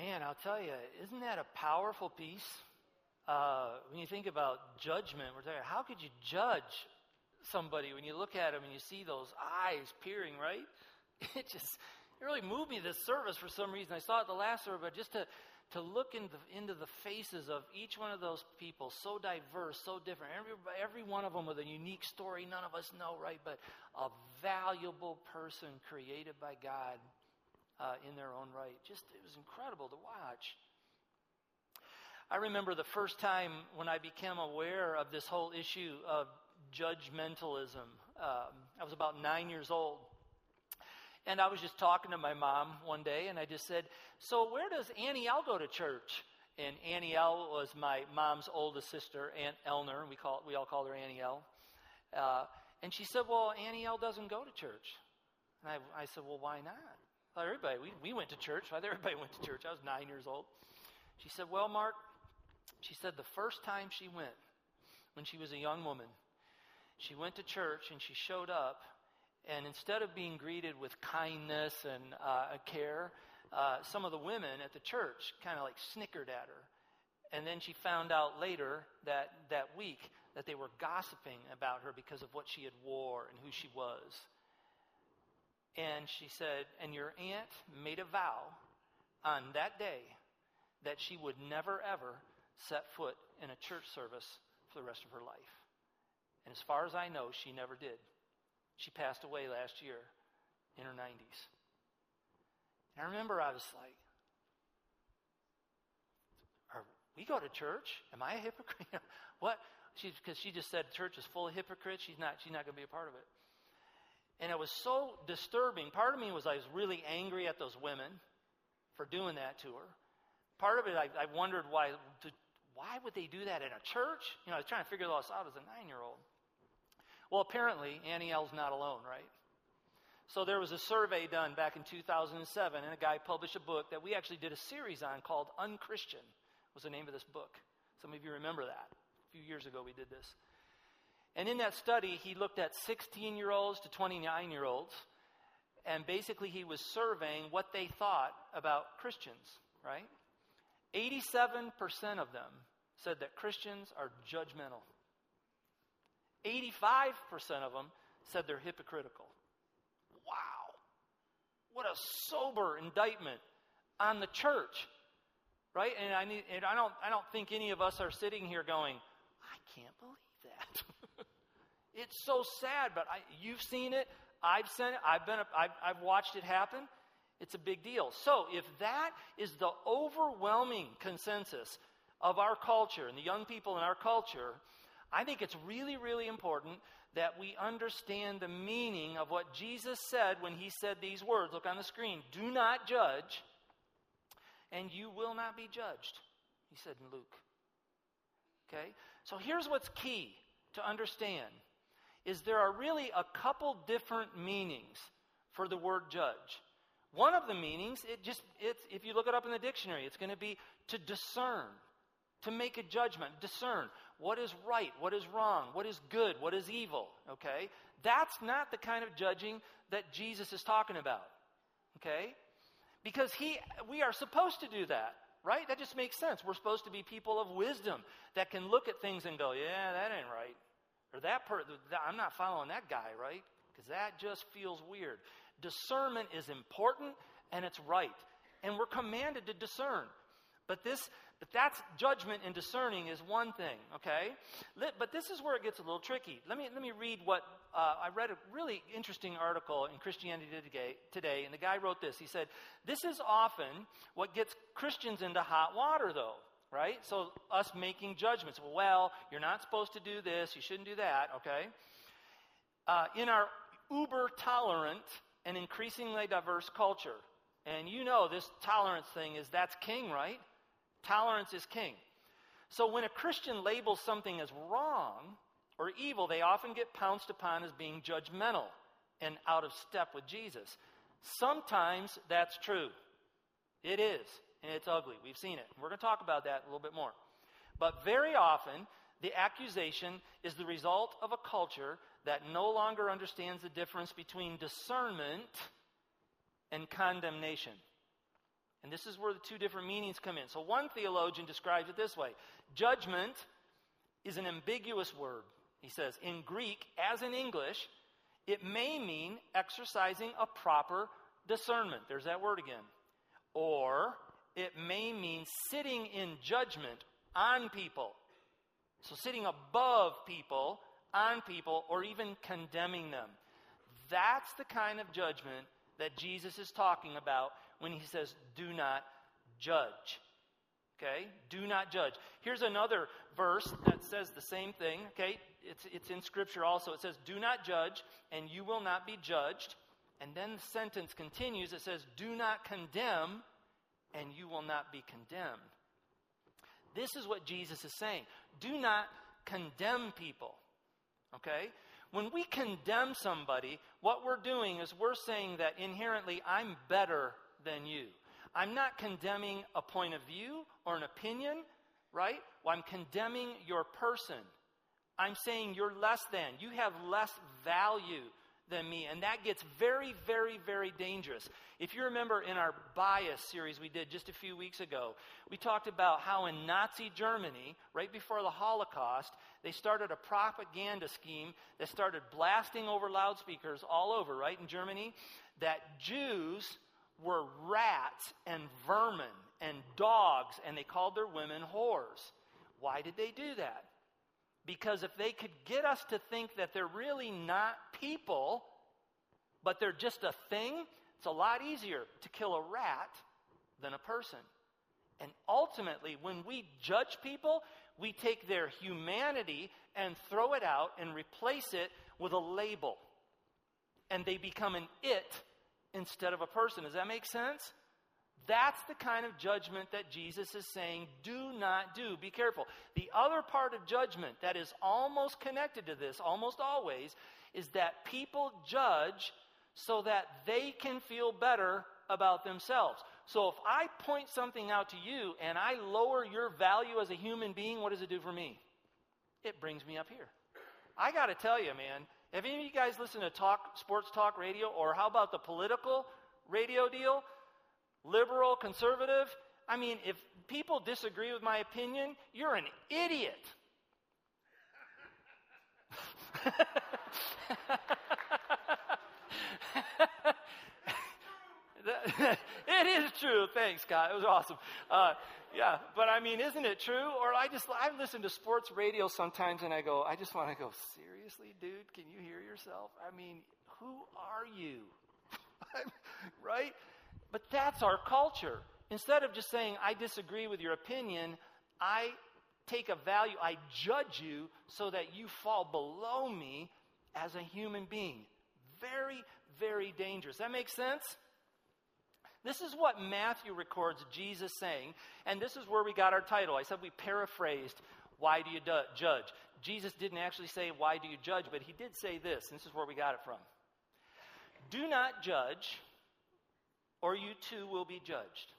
Man, I'll tell you, isn't that a powerful piece? Uh, when you think about judgment, we're talking, how could you judge somebody when you look at them and you see those eyes peering, right? It just it really moved me this service for some reason. I saw it the last service, but just to, to look into, into the faces of each one of those people, so diverse, so different. Every, every one of them with a unique story none of us know, right? But a valuable person created by God uh, in their own right. Just, it was incredible to watch. I remember the first time when I became aware of this whole issue of judgmentalism. Um, I was about nine years old. And I was just talking to my mom one day, and I just said, So, where does Annie L go to church? And Annie L was my mom's oldest sister, Aunt Elner. We, call, we all called her Annie L. Uh, and she said, Well, Annie L doesn't go to church. And I, I said, Well, why not? Well, everybody, we, we went to church. Everybody went to church. I was nine years old. She said, Well, Mark, she said the first time she went, when she was a young woman, she went to church and she showed up and instead of being greeted with kindness and uh, care, uh, some of the women at the church kind of like snickered at her. And then she found out later that, that week that they were gossiping about her because of what she had wore and who she was. And she said, and your aunt made a vow on that day that she would never ever set foot in a church service for the rest of her life. And as far as I know, she never did. She passed away last year in her 90s. And I remember I was like, Are we go to church? Am I a hypocrite? what? Because she, she just said church is full of hypocrites. She's not, she's not going to be a part of it. And it was so disturbing. Part of me was I was really angry at those women for doing that to her. Part of it, I, I wondered why, to, why would they do that in a church? You know, I was trying to figure this out as a nine year old. Well, apparently, Annie L's not alone, right? So there was a survey done back in 2007, and a guy published a book that we actually did a series on called Unchristian, was the name of this book. Some of you remember that. A few years ago, we did this. And in that study, he looked at 16 year olds to 29 year olds, and basically he was surveying what they thought about Christians, right? 87% of them said that Christians are judgmental. 85% of them said they're hypocritical. Wow. What a sober indictment on the church. Right? And I need and I don't I don't think any of us are sitting here going, can't believe that. it's so sad, but I, you've seen it. I've seen it. I've been I've, I've watched it happen. It's a big deal. So, if that is the overwhelming consensus of our culture and the young people in our culture, I think it's really, really important that we understand the meaning of what Jesus said when he said these words. Look on the screen. Do not judge, and you will not be judged, he said in Luke. Okay? So here's what's key to understand is there are really a couple different meanings for the word judge. One of the meanings, it just it's if you look it up in the dictionary, it's going to be to discern to make a judgment, discern what is right, what is wrong, what is good, what is evil, okay? That's not the kind of judging that Jesus is talking about, okay? Because he, we are supposed to do that, right? That just makes sense. We're supposed to be people of wisdom that can look at things and go, yeah, that ain't right. Or that per, I'm not following that guy, right? Because that just feels weird. Discernment is important and it's right. And we're commanded to discern. But this, but that's judgment and discerning is one thing, okay? But this is where it gets a little tricky. Let me let me read what uh, I read a really interesting article in Christianity Today, and the guy wrote this. He said, "This is often what gets Christians into hot water, though." Right? So us making judgments. Well, you're not supposed to do this. You shouldn't do that. Okay? Uh, in our uber tolerant and increasingly diverse culture, and you know this tolerance thing is that's king, right? Tolerance is king. So when a Christian labels something as wrong or evil, they often get pounced upon as being judgmental and out of step with Jesus. Sometimes that's true. It is, and it's ugly. We've seen it. We're going to talk about that a little bit more. But very often, the accusation is the result of a culture that no longer understands the difference between discernment and condemnation. And this is where the two different meanings come in. So one theologian describes it this way Judgment is an ambiguous word. He says, in Greek, as in English, it may mean exercising a proper discernment. There's that word again. Or it may mean sitting in judgment on people. So sitting above people, on people, or even condemning them. That's the kind of judgment that Jesus is talking about when he says, do not judge. Okay? Do not judge. Here's another verse that says the same thing. Okay? It's, it's in Scripture also. It says, Do not judge, and you will not be judged. And then the sentence continues. It says, Do not condemn, and you will not be condemned. This is what Jesus is saying. Do not condemn people. Okay? When we condemn somebody, what we're doing is we're saying that inherently, I'm better than you. I'm not condemning a point of view or an opinion, right? Well, I'm condemning your person. I'm saying you're less than. You have less value than me. And that gets very, very, very dangerous. If you remember in our bias series we did just a few weeks ago, we talked about how in Nazi Germany, right before the Holocaust, they started a propaganda scheme that started blasting over loudspeakers all over, right, in Germany, that Jews were rats and vermin and dogs, and they called their women whores. Why did they do that? Because if they could get us to think that they're really not people, but they're just a thing, it's a lot easier to kill a rat than a person. And ultimately, when we judge people, we take their humanity and throw it out and replace it with a label. And they become an it instead of a person. Does that make sense? That's the kind of judgment that Jesus is saying, do not do. Be careful. The other part of judgment that is almost connected to this, almost always, is that people judge so that they can feel better about themselves. So if I point something out to you and I lower your value as a human being, what does it do for me? It brings me up here. I got to tell you, man, have any of you guys listened to talk, sports talk radio, or how about the political radio deal? Liberal, conservative? I mean, if people disagree with my opinion, you're an idiot. it is true. Thanks, Scott. It was awesome. Uh, yeah, but I mean, isn't it true? Or I just I listen to sports radio sometimes, and I go, I just want to go. Seriously, dude, can you hear yourself? I mean, who are you? right? But that's our culture. Instead of just saying, I disagree with your opinion, I take a value, I judge you so that you fall below me as a human being. Very, very dangerous. That makes sense? This is what Matthew records Jesus saying, and this is where we got our title. I said we paraphrased, Why do you judge? Jesus didn't actually say, Why do you judge? But he did say this, and this is where we got it from. Do not judge, or you too will be judged.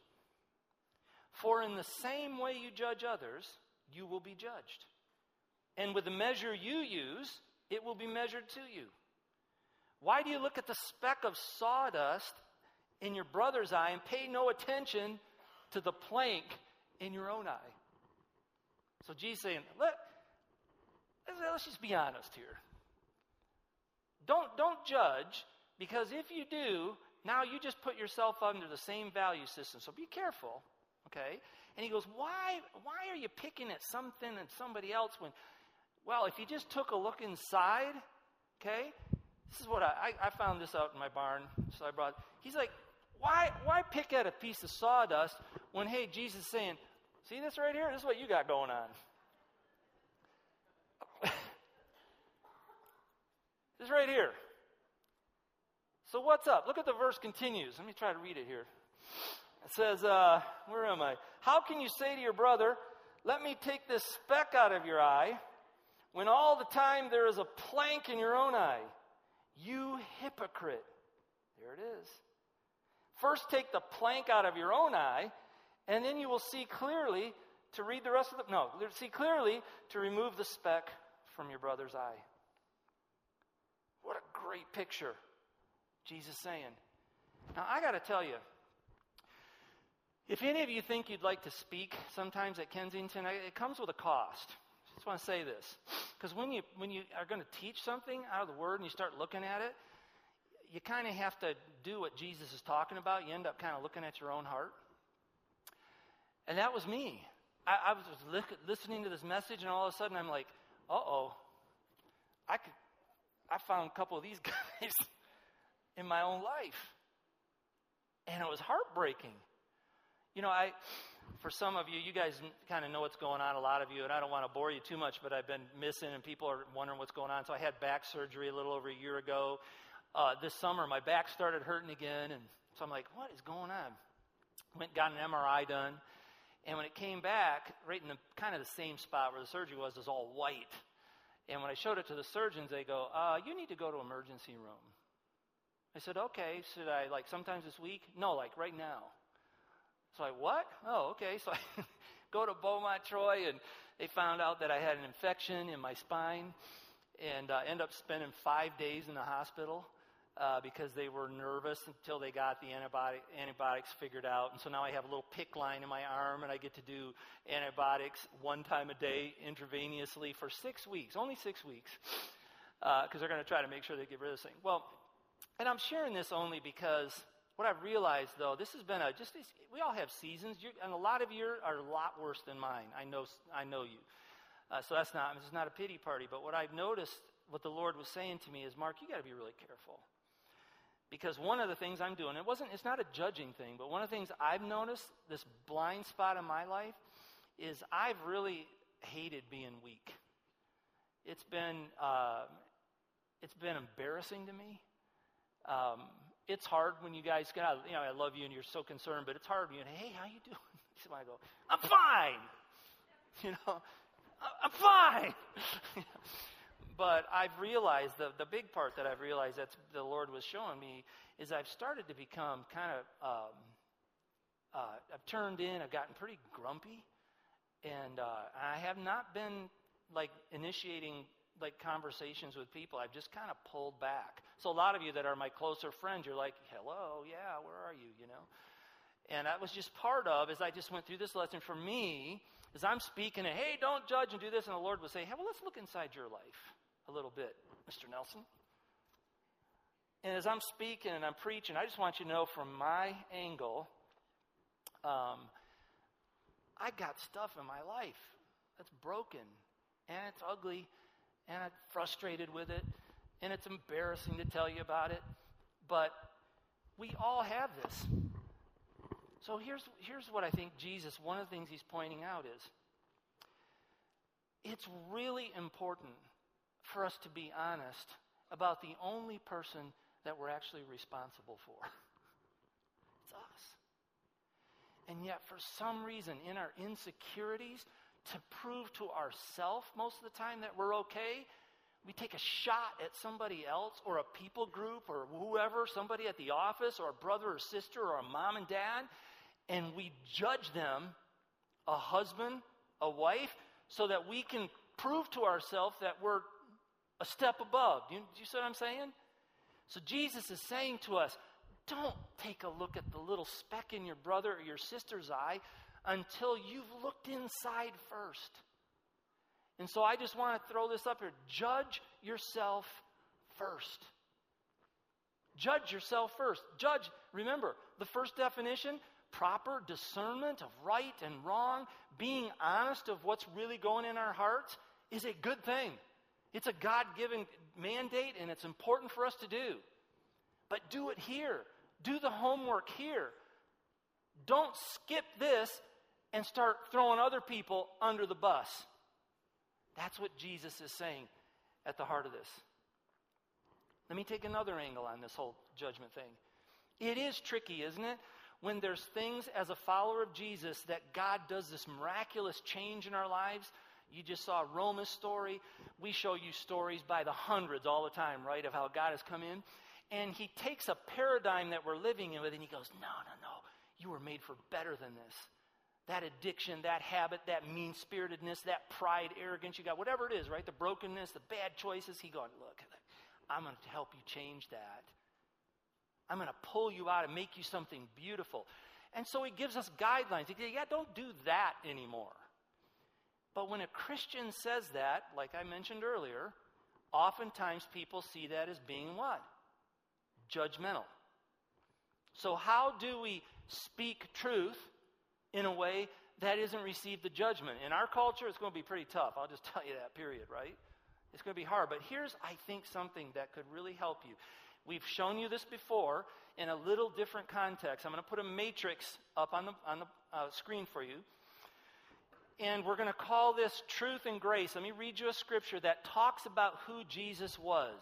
For in the same way you judge others, you will be judged. And with the measure you use, it will be measured to you. Why do you look at the speck of sawdust in your brother's eye and pay no attention to the plank in your own eye. So Jesus saying, Let, let's just be honest here. Don't, don't judge, because if you do, now you just put yourself under the same value system. So be careful, okay? And he goes, why, why are you picking at something and somebody else when, well, if you just took a look inside, okay? This is what I, I, I found this out in my barn, so I brought, he's like, why, why pick at a piece of sawdust when, hey, Jesus is saying, see this right here? This is what you got going on. This right here. So what's up? Look at the verse continues. Let me try to read it here. It says, uh, where am I? How can you say to your brother, let me take this speck out of your eye, when all the time there is a plank in your own eye? You hypocrite. There it is. First, take the plank out of your own eye, and then you will see clearly to read the rest of the. No, see clearly to remove the speck from your brother's eye. What a great picture, Jesus saying. Now, I got to tell you, If any of you think you'd like to speak sometimes at Kensington, it comes with a cost. I just want to say this. Because when you, when you are going to teach something out of the Word and you start looking at it, you kind of have to do what Jesus is talking about. You end up kind of looking at your own heart. And that was me. I, I was li- listening to this message, and all of a sudden I'm like, uh oh, I could, I found a couple of these guys in my own life. And it was heartbreaking. You know, I, for some of you, you guys kind of know what's going on, a lot of you, and I don't want to bore you too much, but I've been missing and people are wondering what's going on. So I had back surgery a little over a year ago. Uh, this summer, my back started hurting again, and so I'm like, what is going on? Went, got an MRI done, and when it came back, right in the kind of the same spot where the surgery was, is all white. And when I showed it to the surgeons, they go, uh, you need to go to emergency room. I said, okay. Should I, like, sometimes this week? No, like, right now. So I, what? Oh, okay. So I go to Beaumont Troy, and they found out that I had an infection in my spine, and uh, end up spending five days in the hospital. Uh, because they were nervous until they got the antibiotic, antibiotics figured out. And so now I have a little PICC line in my arm, and I get to do antibiotics one time a day intravenously for six weeks, only six weeks, because uh, they're going to try to make sure they get rid of this thing. Well, and I'm sharing this only because what I've realized, though, this has been a just we all have seasons, You're, and a lot of you are a lot worse than mine. I know, I know you. Uh, so that's not this is not a pity party. But what I've noticed, what the Lord was saying to me is, Mark, you got to be really careful, because one of the things I'm doing, it wasn't, it's not a judging thing, but one of the things I've noticed, this blind spot in my life, is I've really hated being weak. It's been, uh, it's been embarrassing to me. Um, it's hard when you guys get out. You know, I love you and you're so concerned, but it's hard when you, hey, how you doing? I go, I'm fine. You know, I'm fine. but I've realized the the big part that I've realized that the Lord was showing me is I've started to become kind of um, uh, I've turned in. I've gotten pretty grumpy, and uh, I have not been like initiating like conversations with people, I've just kind of pulled back. So a lot of you that are my closer friends, you're like, hello, yeah, where are you, you know? And that was just part of, as I just went through this lesson for me, as I'm speaking, hey, don't judge and do this, and the Lord would say, hey, well, let's look inside your life a little bit, Mr. Nelson. And as I'm speaking and I'm preaching, I just want you to know from my angle, um, I got stuff in my life that's broken and it's ugly and I'm frustrated with it, and it's embarrassing to tell you about it, but we all have this. So here's, here's what I think Jesus, one of the things he's pointing out is it's really important for us to be honest about the only person that we're actually responsible for. It's us. And yet, for some reason, in our insecurities, to prove to ourselves most of the time that we're okay, we take a shot at somebody else or a people group or whoever, somebody at the office or a brother or sister or a mom and dad, and we judge them, a husband, a wife, so that we can prove to ourselves that we're a step above. Do you, you see what I'm saying? So Jesus is saying to us, don't take a look at the little speck in your brother or your sister's eye until you've looked inside first. And so I just want to throw this up here. Judge yourself first. Judge yourself first. Judge, remember, the first definition proper discernment of right and wrong, being honest of what's really going in our hearts, is a good thing. It's a God given mandate, and it's important for us to do. But do it here. Do the homework here. Don't skip this and start throwing other people under the bus. That's what Jesus is saying at the heart of this. Let me take another angle on this whole judgment thing. It is tricky, isn't it? When there's things as a follower of Jesus that God does this miraculous change in our lives. You just saw Roma's story. We show you stories by the hundreds all the time, right, of how God has come in. And he takes a paradigm that we're living in with and he goes, No, no, no. You were made for better than this that addiction, that habit, that mean spiritedness, that pride, arrogance you got, whatever it is, right? The brokenness, the bad choices. He going, look, I'm going to help you change that. I'm going to pull you out and make you something beautiful. And so he gives us guidelines. He says, yeah, don't do that anymore. But when a Christian says that, like I mentioned earlier, oftentimes people see that as being what? Judgmental. So, how do we speak truth in a way that isn't received the judgment? In our culture, it's going to be pretty tough. I'll just tell you that, period, right? It's going to be hard. But here's, I think, something that could really help you. We've shown you this before in a little different context. I'm going to put a matrix up on the, on the uh, screen for you. And we're going to call this truth and grace. Let me read you a scripture that talks about who Jesus was.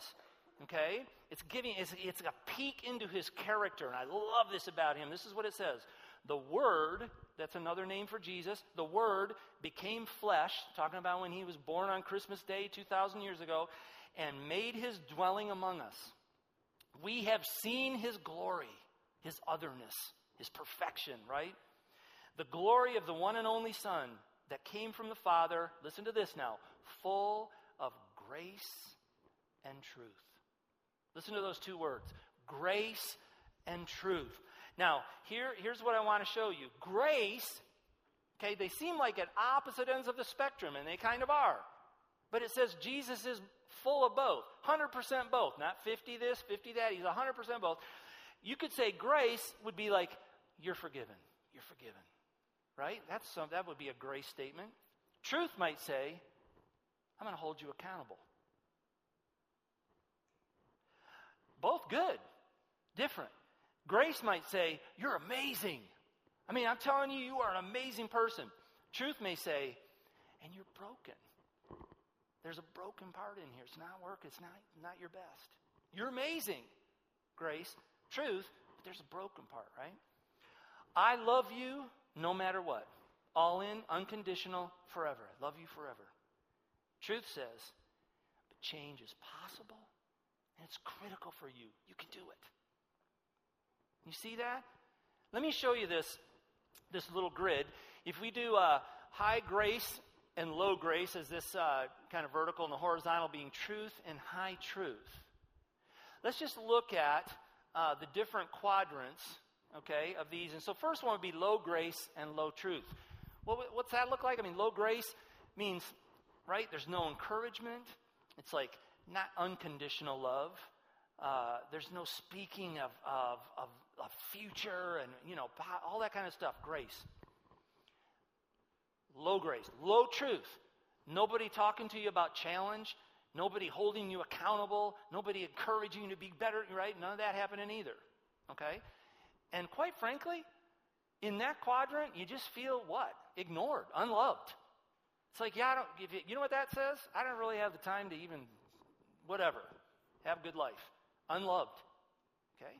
Okay? It's giving, it's, it's a peek into his character. And I love this about him. This is what it says The Word, that's another name for Jesus, the Word became flesh, talking about when he was born on Christmas Day 2,000 years ago, and made his dwelling among us. We have seen his glory, his otherness, his perfection, right? The glory of the one and only Son that came from the Father, listen to this now, full of grace and truth. Listen to those two words grace and truth. Now, here, here's what I want to show you. Grace, okay, they seem like at opposite ends of the spectrum, and they kind of are. But it says Jesus is full of both. 100% both. Not 50 this, 50 that. He's 100% both. You could say grace would be like, you're forgiven. You're forgiven. Right? That's some, that would be a grace statement. Truth might say, I'm going to hold you accountable. Both good, different. Grace might say, You're amazing. I mean, I'm telling you, you are an amazing person. Truth may say, And you're broken. There's a broken part in here. It's not work. It's not, not your best. You're amazing. Grace, truth, but there's a broken part, right? I love you no matter what. All in, unconditional, forever. Love you forever. Truth says, but change is possible and it's critical for you. You can do it. You see that? Let me show you this, this little grid. If we do a high grace and low grace as this uh, kind of vertical and the horizontal being truth and high truth. Let's just look at uh, the different quadrants, okay, of these. And so, first one would be low grace and low truth. What, what's that look like? I mean, low grace means, right, there's no encouragement. It's like not unconditional love. Uh, there's no speaking of, of, of, of future and, you know, all that kind of stuff. Grace. Low grace, low truth. Nobody talking to you about challenge. Nobody holding you accountable. Nobody encouraging you to be better, right? None of that happening either. Okay? And quite frankly, in that quadrant, you just feel what? Ignored, unloved. It's like, yeah, I don't, give you, you know what that says? I don't really have the time to even, whatever, have a good life. Unloved. Okay?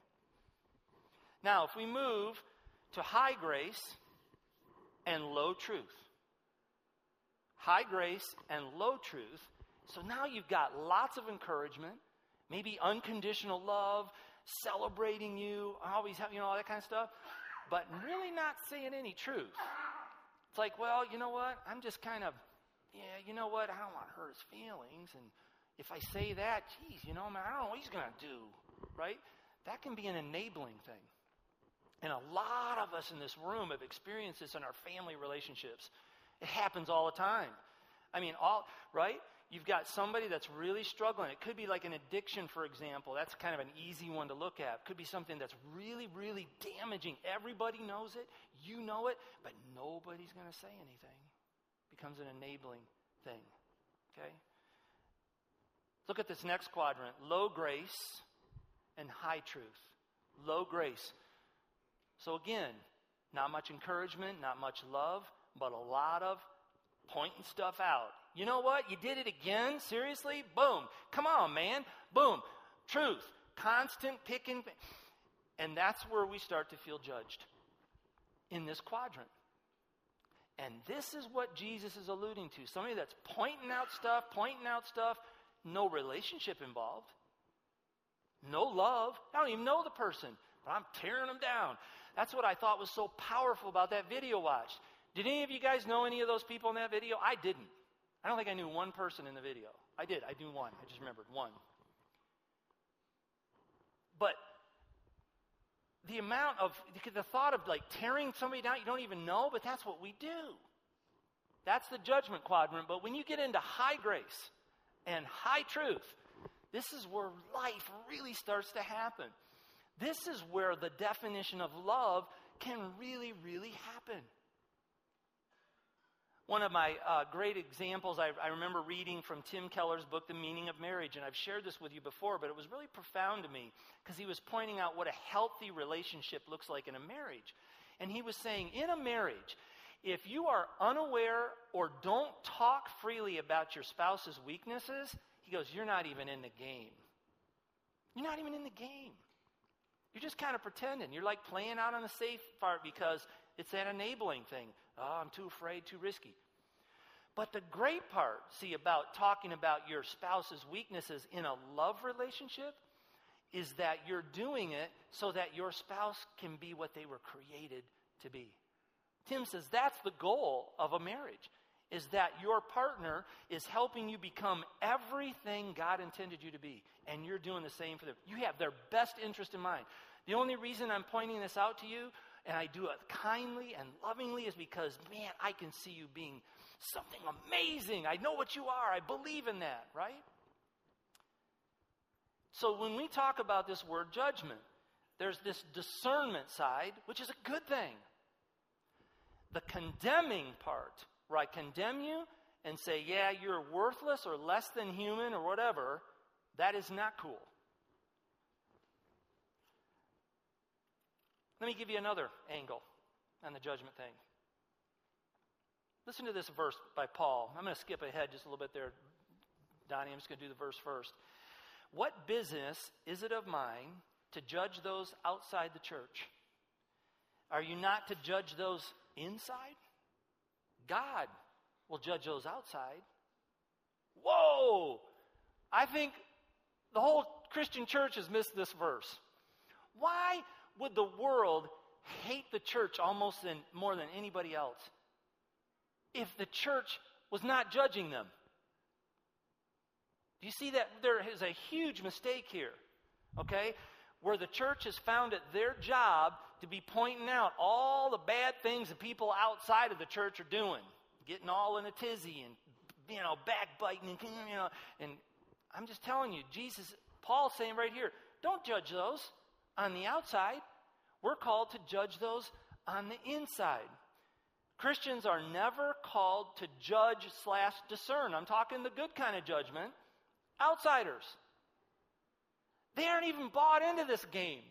Now, if we move to high grace and low truth, high grace and low truth. So now you've got lots of encouragement, maybe unconditional love, celebrating you, always have, you know, all that kind of stuff, but really not saying any truth. It's like, well, you know what? I'm just kind of, yeah, you know what? I don't want to hurt his feelings. And if I say that, geez, you know, man, I don't know what he's going to do, right? That can be an enabling thing. And a lot of us in this room have experienced this in our family relationships. It happens all the time. I mean, all, right? You've got somebody that's really struggling. It could be like an addiction, for example. That's kind of an easy one to look at. It could be something that's really, really damaging. Everybody knows it. You know it, but nobody's going to say anything. It becomes an enabling thing. Okay? Look at this next quadrant low grace and high truth. Low grace. So, again, not much encouragement, not much love, but a lot of pointing stuff out. You know what? You did it again? Seriously? Boom. Come on, man. Boom. Truth. Constant picking. And that's where we start to feel judged in this quadrant. And this is what Jesus is alluding to. Somebody that's pointing out stuff, pointing out stuff, no relationship involved, no love. I don't even know the person, but I'm tearing them down. That's what I thought was so powerful about that video watch. Did any of you guys know any of those people in that video? I didn't. I don't think I knew one person in the video. I did. I knew one. I just remembered one. But the amount of, the thought of like tearing somebody down, you don't even know, but that's what we do. That's the judgment quadrant. But when you get into high grace and high truth, this is where life really starts to happen. This is where the definition of love can really, really happen. One of my uh, great examples I, I remember reading from Tim Keller's book, The Meaning of Marriage, and I've shared this with you before, but it was really profound to me because he was pointing out what a healthy relationship looks like in a marriage. And he was saying, in a marriage, if you are unaware or don't talk freely about your spouse's weaknesses, he goes, you're not even in the game. You're not even in the game. You're just kind of pretending. You're like playing out on the safe part because it's that enabling thing. Oh, I'm too afraid, too risky. But the great part, see, about talking about your spouse's weaknesses in a love relationship is that you're doing it so that your spouse can be what they were created to be. Tim says that's the goal of a marriage is that your partner is helping you become everything God intended you to be and you're doing the same for them. You have their best interest in mind. The only reason I'm pointing this out to you and I do it kindly and lovingly is because, man, I can see you being something amazing. I know what you are. I believe in that, right? So when we talk about this word judgment, there's this discernment side, which is a good thing. The condemning part, where I condemn you and say, yeah, you're worthless or less than human or whatever, that is not cool. Let me give you another angle on the judgment thing. Listen to this verse by Paul. I'm going to skip ahead just a little bit there, Donnie. I'm just going to do the verse first. What business is it of mine to judge those outside the church? Are you not to judge those inside? God will judge those outside. Whoa! I think the whole Christian church has missed this verse. Why would the world hate the church almost than, more than anybody else if the church was not judging them? Do you see that there is a huge mistake here? Okay? Where the church has found it their job to be pointing out all the bad things that people outside of the church are doing, getting all in a tizzy and you know backbiting and you know and I'm just telling you, Jesus, Paul's saying right here, don't judge those on the outside. We're called to judge those on the inside. Christians are never called to judge slash discern. I'm talking the good kind of judgment. Outsiders. They aren't even bought into this game.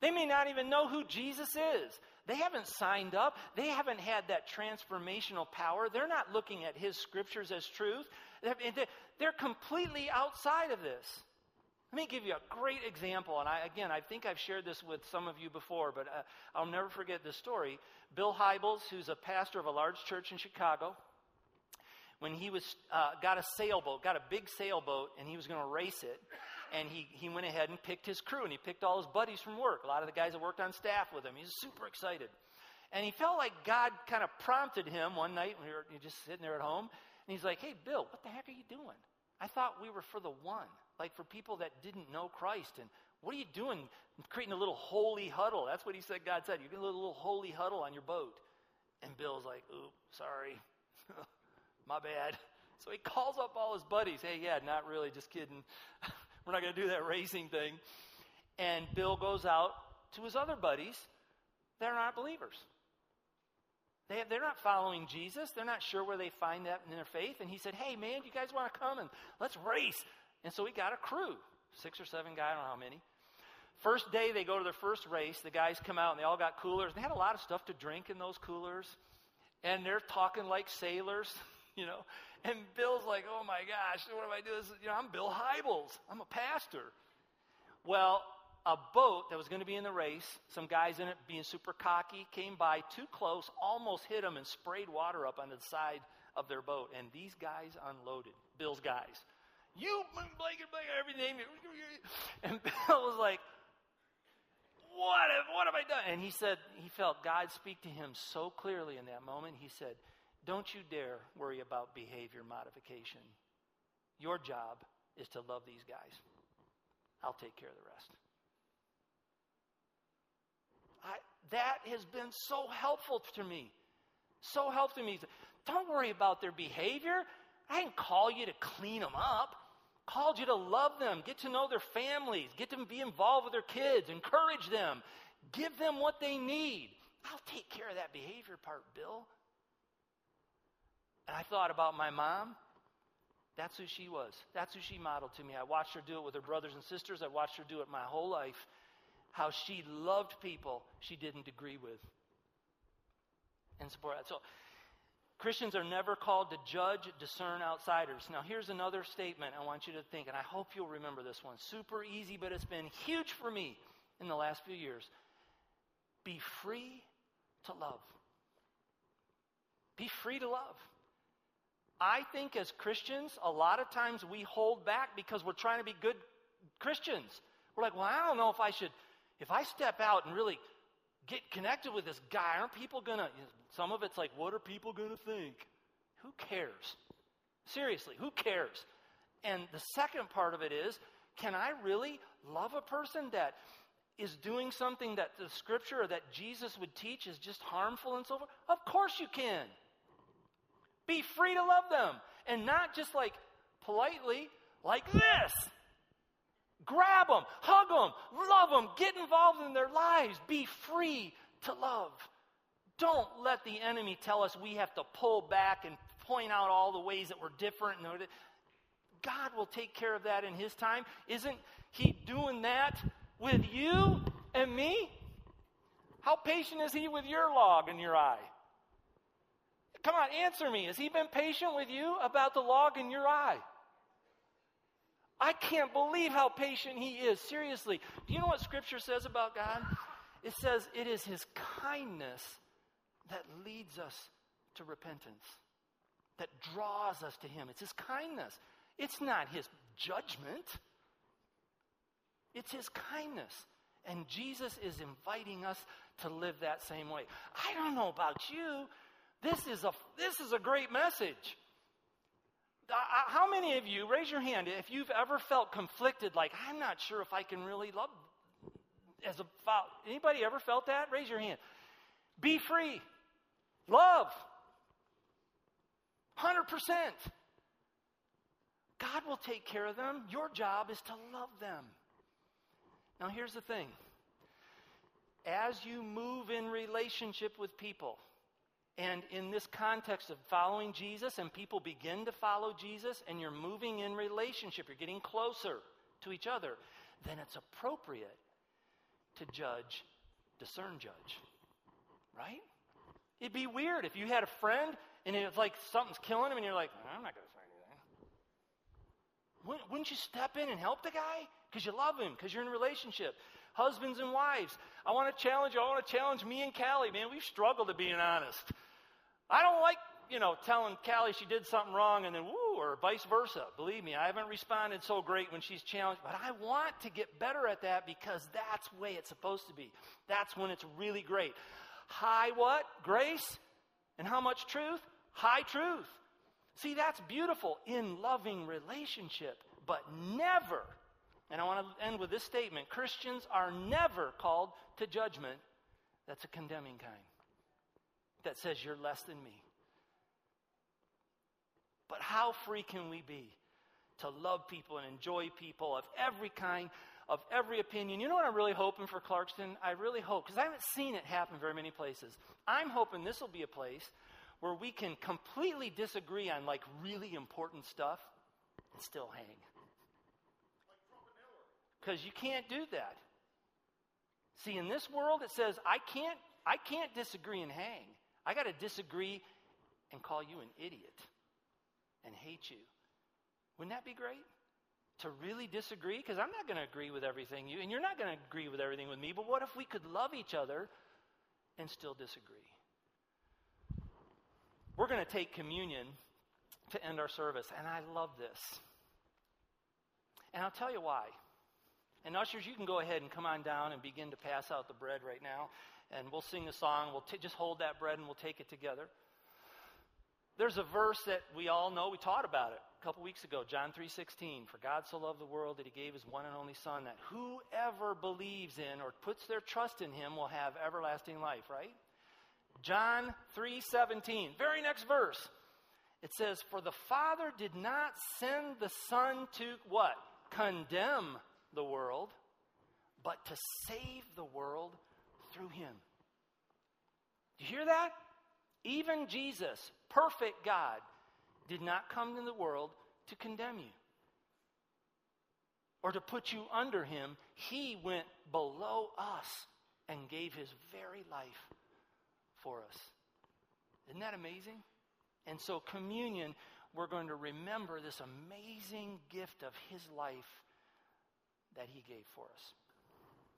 They may not even know who Jesus is. They haven't signed up. They haven't had that transformational power. They're not looking at his scriptures as truth. They're completely outside of this. Let me give you a great example. And I, again, I think I've shared this with some of you before, but uh, I'll never forget this story. Bill Hybels, who's a pastor of a large church in Chicago, when he was uh, got a sailboat, got a big sailboat, and he was going to race it, and he, he went ahead and picked his crew, and he picked all his buddies from work, a lot of the guys that worked on staff with him. He was super excited. And he felt like God kind of prompted him one night when we were just sitting there at home, and he's like, hey, Bill, what the heck are you doing? I thought we were for the one like for people that didn't know Christ. And what are you doing creating a little holy huddle? That's what he said God said. You're going to a little holy huddle on your boat. And Bill's like, oop, sorry. My bad. So he calls up all his buddies. Hey, yeah, not really, just kidding. We're not going to do that racing thing. And Bill goes out to his other buddies. They're not believers. They they're not following Jesus. They're not sure where they find that in their faith. And he said, Hey, man, you guys want to come and let's race? And so we got a crew, six or seven guys, I don't know how many. First day they go to their first race, the guys come out and they all got coolers. They had a lot of stuff to drink in those coolers. And they're talking like sailors, you know. And Bill's like, oh my gosh, what am I doing? This, you know, I'm Bill Hybels. I'm a pastor. Well, a boat that was going to be in the race, some guys in it being super cocky, came by too close, almost hit them, and sprayed water up onto the side of their boat. And these guys unloaded, Bill's guys. You, blanket, blanket, everything. And Bill was like, what have, what have I done? And he said, he felt God speak to him so clearly in that moment. He said, Don't you dare worry about behavior modification. Your job is to love these guys. I'll take care of the rest. that has been so helpful to me. So helpful to me. Don't worry about their behavior. I didn't call you to clean them up. Called you to love them, get to know their families, get them to be involved with their kids, encourage them, give them what they need. I'll take care of that behavior part, Bill. And I thought about my mom. That's who she was. That's who she modeled to me. I watched her do it with her brothers and sisters. I watched her do it my whole life. How she loved people she didn't agree with and support that. So Christians are never called to judge, discern outsiders. Now, here's another statement I want you to think, and I hope you'll remember this one. Super easy, but it's been huge for me in the last few years. Be free to love. Be free to love. I think as Christians, a lot of times we hold back because we're trying to be good Christians. We're like, well, I don't know if I should, if I step out and really get connected with this guy, aren't people going to, some of it's like, what are people going to think? Who cares? Seriously, who cares? And the second part of it is, can I really love a person that is doing something that the scripture or that Jesus would teach is just harmful and so forth? Of course you can. Be free to love them. And not just like politely, like this. Grab them, hug them, love them, get involved in their lives. Be free to love. Don't let the enemy tell us we have to pull back and point out all the ways that we're different. God will take care of that in His time. Isn't He doing that with you and me? How patient is He with your log in your eye? Come on, answer me. Has He been patient with you about the log in your eye? I can't believe how patient He is. Seriously. Do you know what Scripture says about God? It says it is His kindness that leads us to repentance, that draws us to Him. It's His kindness, it's not His judgment, it's His kindness. And Jesus is inviting us to live that same way. I don't know about you. This is a, this is a great message. How many of you, raise your hand, if you've ever felt conflicted, like, I'm not sure if I can really love as a father? anybody ever felt that? Raise your hand. Be free. Love. 100%. God will take care of them. Your job is to love them. Now, here's the thing as you move in relationship with people, and in this context of following Jesus, and people begin to follow Jesus, and you're moving in relationship, you're getting closer to each other, then it's appropriate to judge, discern judge. Right? It'd be weird if you had a friend and it's like something's killing him and you're like, I'm not going to say anything. Wouldn't you step in and help the guy? Because you love him, because you're in a relationship. Husbands and wives, I want to challenge you. I want to challenge me and Callie, man. We've struggled to being honest. I don't like, you know, telling Callie she did something wrong and then woo, or vice versa. Believe me, I haven't responded so great when she's challenged, but I want to get better at that because that's the way it's supposed to be. That's when it's really great. High what? Grace. And how much truth? High truth. See, that's beautiful in loving relationship, but never, and I want to end with this statement Christians are never called to judgment that's a condemning kind that says you're less than me. But how free can we be to love people and enjoy people of every kind, of every opinion? You know what I'm really hoping for Clarkston? I really hope, because I haven't seen it happen very many places. I'm hoping this will be a place where we can completely disagree on like really important stuff and still hang. Because you can't do that. See, in this world, it says I can't, I can't disagree and hang. I got to disagree and call you an idiot and hate you. Wouldn't that be great? To really disagree? Because I'm not going to agree with everything you, and you're not going to agree with everything with me, but what if we could love each other and still disagree? We're going to take communion to end our service, and I love this. And I'll tell you why. And ushers, you can go ahead and come on down and begin to pass out the bread right now and we'll sing a song. We'll t- just hold that bread and we'll take it together. There's a verse that we all know. We taught about it a couple weeks ago, John 3:16. For God so loved the world that he gave his one and only son that whoever believes in or puts their trust in him will have everlasting life, right? John 3:17. Very next verse. It says, "For the Father did not send the Son to what? Condemn the world, but to save the world through him." Do you hear that? Even Jesus, perfect God, did not come to the world to condemn you or to put you under him. He went below us and gave his very life for us. Isn't that amazing? And so, communion, we're going to remember this amazing gift of his life that he gave for us.